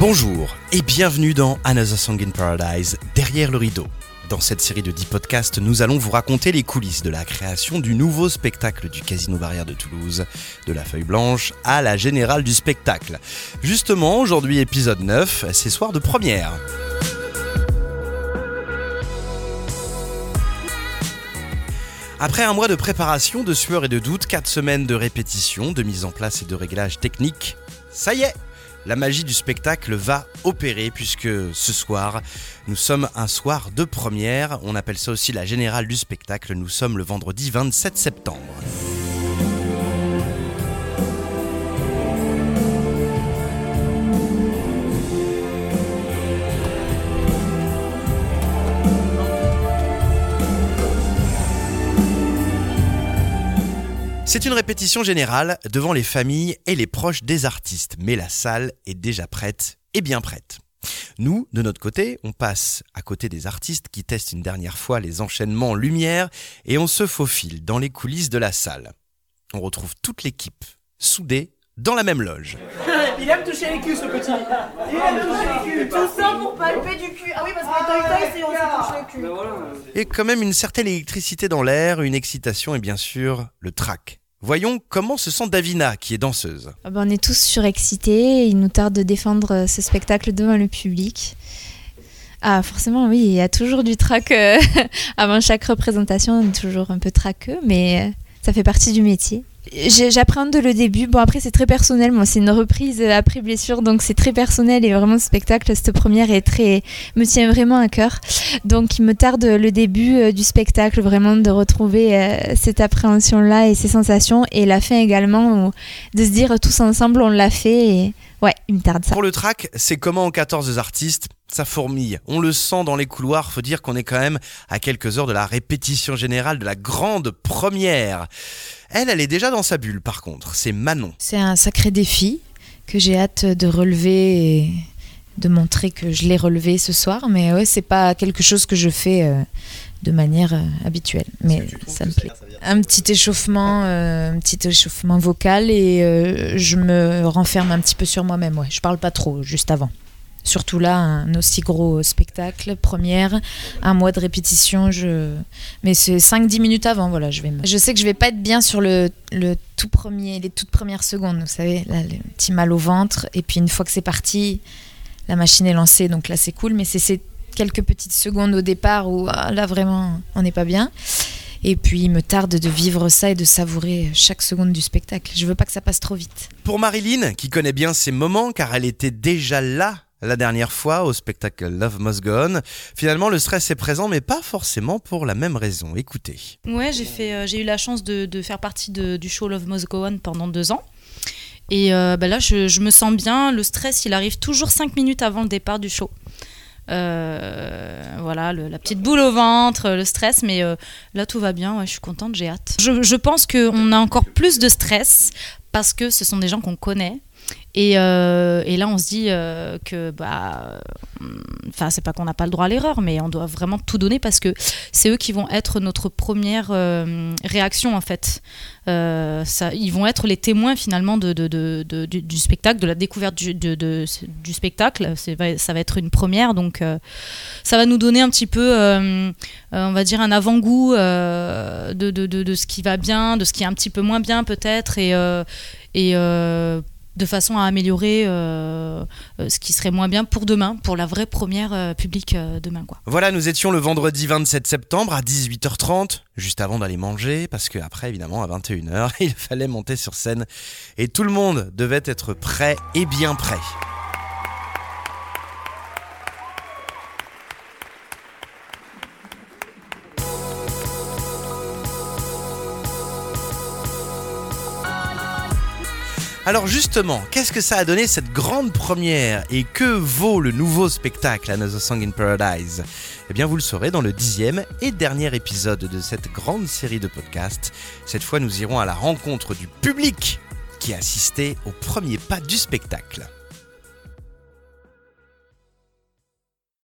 Bonjour et bienvenue dans Another Song in Paradise, derrière le rideau. Dans cette série de 10 podcasts, nous allons vous raconter les coulisses de la création du nouveau spectacle du Casino Barrière de Toulouse, de la feuille blanche à la générale du spectacle. Justement, aujourd'hui épisode 9, c'est soir de première. Après un mois de préparation, de sueur et de doute, 4 semaines de répétition, de mise en place et de réglage technique, ça y est la magie du spectacle va opérer puisque ce soir, nous sommes un soir de première. On appelle ça aussi la générale du spectacle. Nous sommes le vendredi 27 septembre. C'est une répétition générale devant les familles et les proches des artistes, mais la salle est déjà prête et bien prête. Nous, de notre côté, on passe à côté des artistes qui testent une dernière fois les enchaînements lumière et on se faufile dans les coulisses de la salle. On retrouve toute l'équipe soudée dans la même loge. Il aime toucher les culs ce petit. Il aime toucher les culs. Tout ça pour palper du cul. Ah oui, parce que les toy c'est on se touche le cul. Et quand même une certaine électricité dans l'air, une excitation et bien sûr le trac. Voyons comment se sent Davina, qui est danseuse. Ah ben, on est tous surexcités, il nous tarde de défendre euh, ce spectacle devant le public. Ah forcément oui, il y a toujours du trac euh, avant chaque représentation, on est toujours un peu traqueux, mais euh, ça fait partie du métier. J'appréhende le début. Bon, après, c'est très personnel. Moi, c'est une reprise après blessure, donc c'est très personnel et vraiment, ce spectacle, cette première est très, me tient vraiment à cœur. Donc, il me tarde le début euh, du spectacle, vraiment, de retrouver euh, cette appréhension-là et ces sensations. Et la fin également, de se dire tous ensemble, on l'a fait. Et ouais, il me tarde ça. Pour le track, c'est comment en 14 artistes ça fourmille. On le sent dans les couloirs. Faut dire qu'on est quand même à quelques heures de la répétition générale de la grande première. Elle, elle est déjà dans sa bulle par contre, c'est Manon. C'est un sacré défi que j'ai hâte de relever et de montrer que je l'ai relevé ce soir, mais ouais, c'est pas quelque chose que je fais euh, de manière euh, habituelle, mais ça me plaît. Un petit échauffement, euh, un petit échauffement vocal et je me renferme un petit peu sur moi-même. Ouais, je parle pas trop juste avant. Surtout là, un aussi gros spectacle, première, un mois de répétition, je... mais c'est 5-10 minutes avant, voilà, je vais Je sais que je vais pas être bien sur le, le tout premier, les toutes premières secondes, vous savez, là, le petit mal au ventre, et puis une fois que c'est parti, la machine est lancée, donc là c'est cool, mais c'est ces quelques petites secondes au départ où ah, là vraiment on n'est pas bien. Et puis, il me tarde de vivre ça et de savourer chaque seconde du spectacle. Je veux pas que ça passe trop vite. Pour Marilyn, qui connaît bien ces moments, car elle était déjà là la dernière fois au spectacle Love Must Go On. Finalement, le stress est présent, mais pas forcément pour la même raison. Écoutez. Ouais, j'ai euh, eu la chance de, faire partie du show Love Must Go On pendant deux ans. Et euh, bah là, je, me sens bien. Le stress, il arrive toujours cinq minutes avant le départ du show. Euh, voilà, la petite boule au ventre, le stress, mais là tout va bien, je suis contente, j'ai hâte. Je pense qu'on a encore plus de stress parce que ce sont des gens qu'on connaît, et, euh, et, là, on se dit euh, que, bah, enfin, c'est pas qu'on n'a pas le droit à l'erreur, mais on doit vraiment tout donner parce que c'est eux qui vont être notre première euh, réaction en fait. ils vont être les témoins finalement du, spectacle, de la découverte du, spectacle. Ça va être une première, donc ça va nous donner un petit peu, on va dire, un avant-goût de, ce qui va bien, de ce qui est un petit peu moins bien peut-être, et de façon à améliorer euh, euh, ce qui serait moins bien pour demain, pour la vraie première euh, publique demain. Voilà, nous étions le vendredi 27 septembre à 18h30, juste avant d'aller manger, parce qu'après, évidemment, à 21h, il fallait monter sur scène et tout le monde devait être prêt et bien prêt. Alors justement, qu'est-ce que ça a donné cette grande première? Et que vaut le nouveau spectacle Another Song in Paradise? Eh bien vous le saurez dans le dixième et dernier épisode de cette grande série de podcasts. Cette fois nous irons à la rencontre du public qui a assisté au premier pas du spectacle.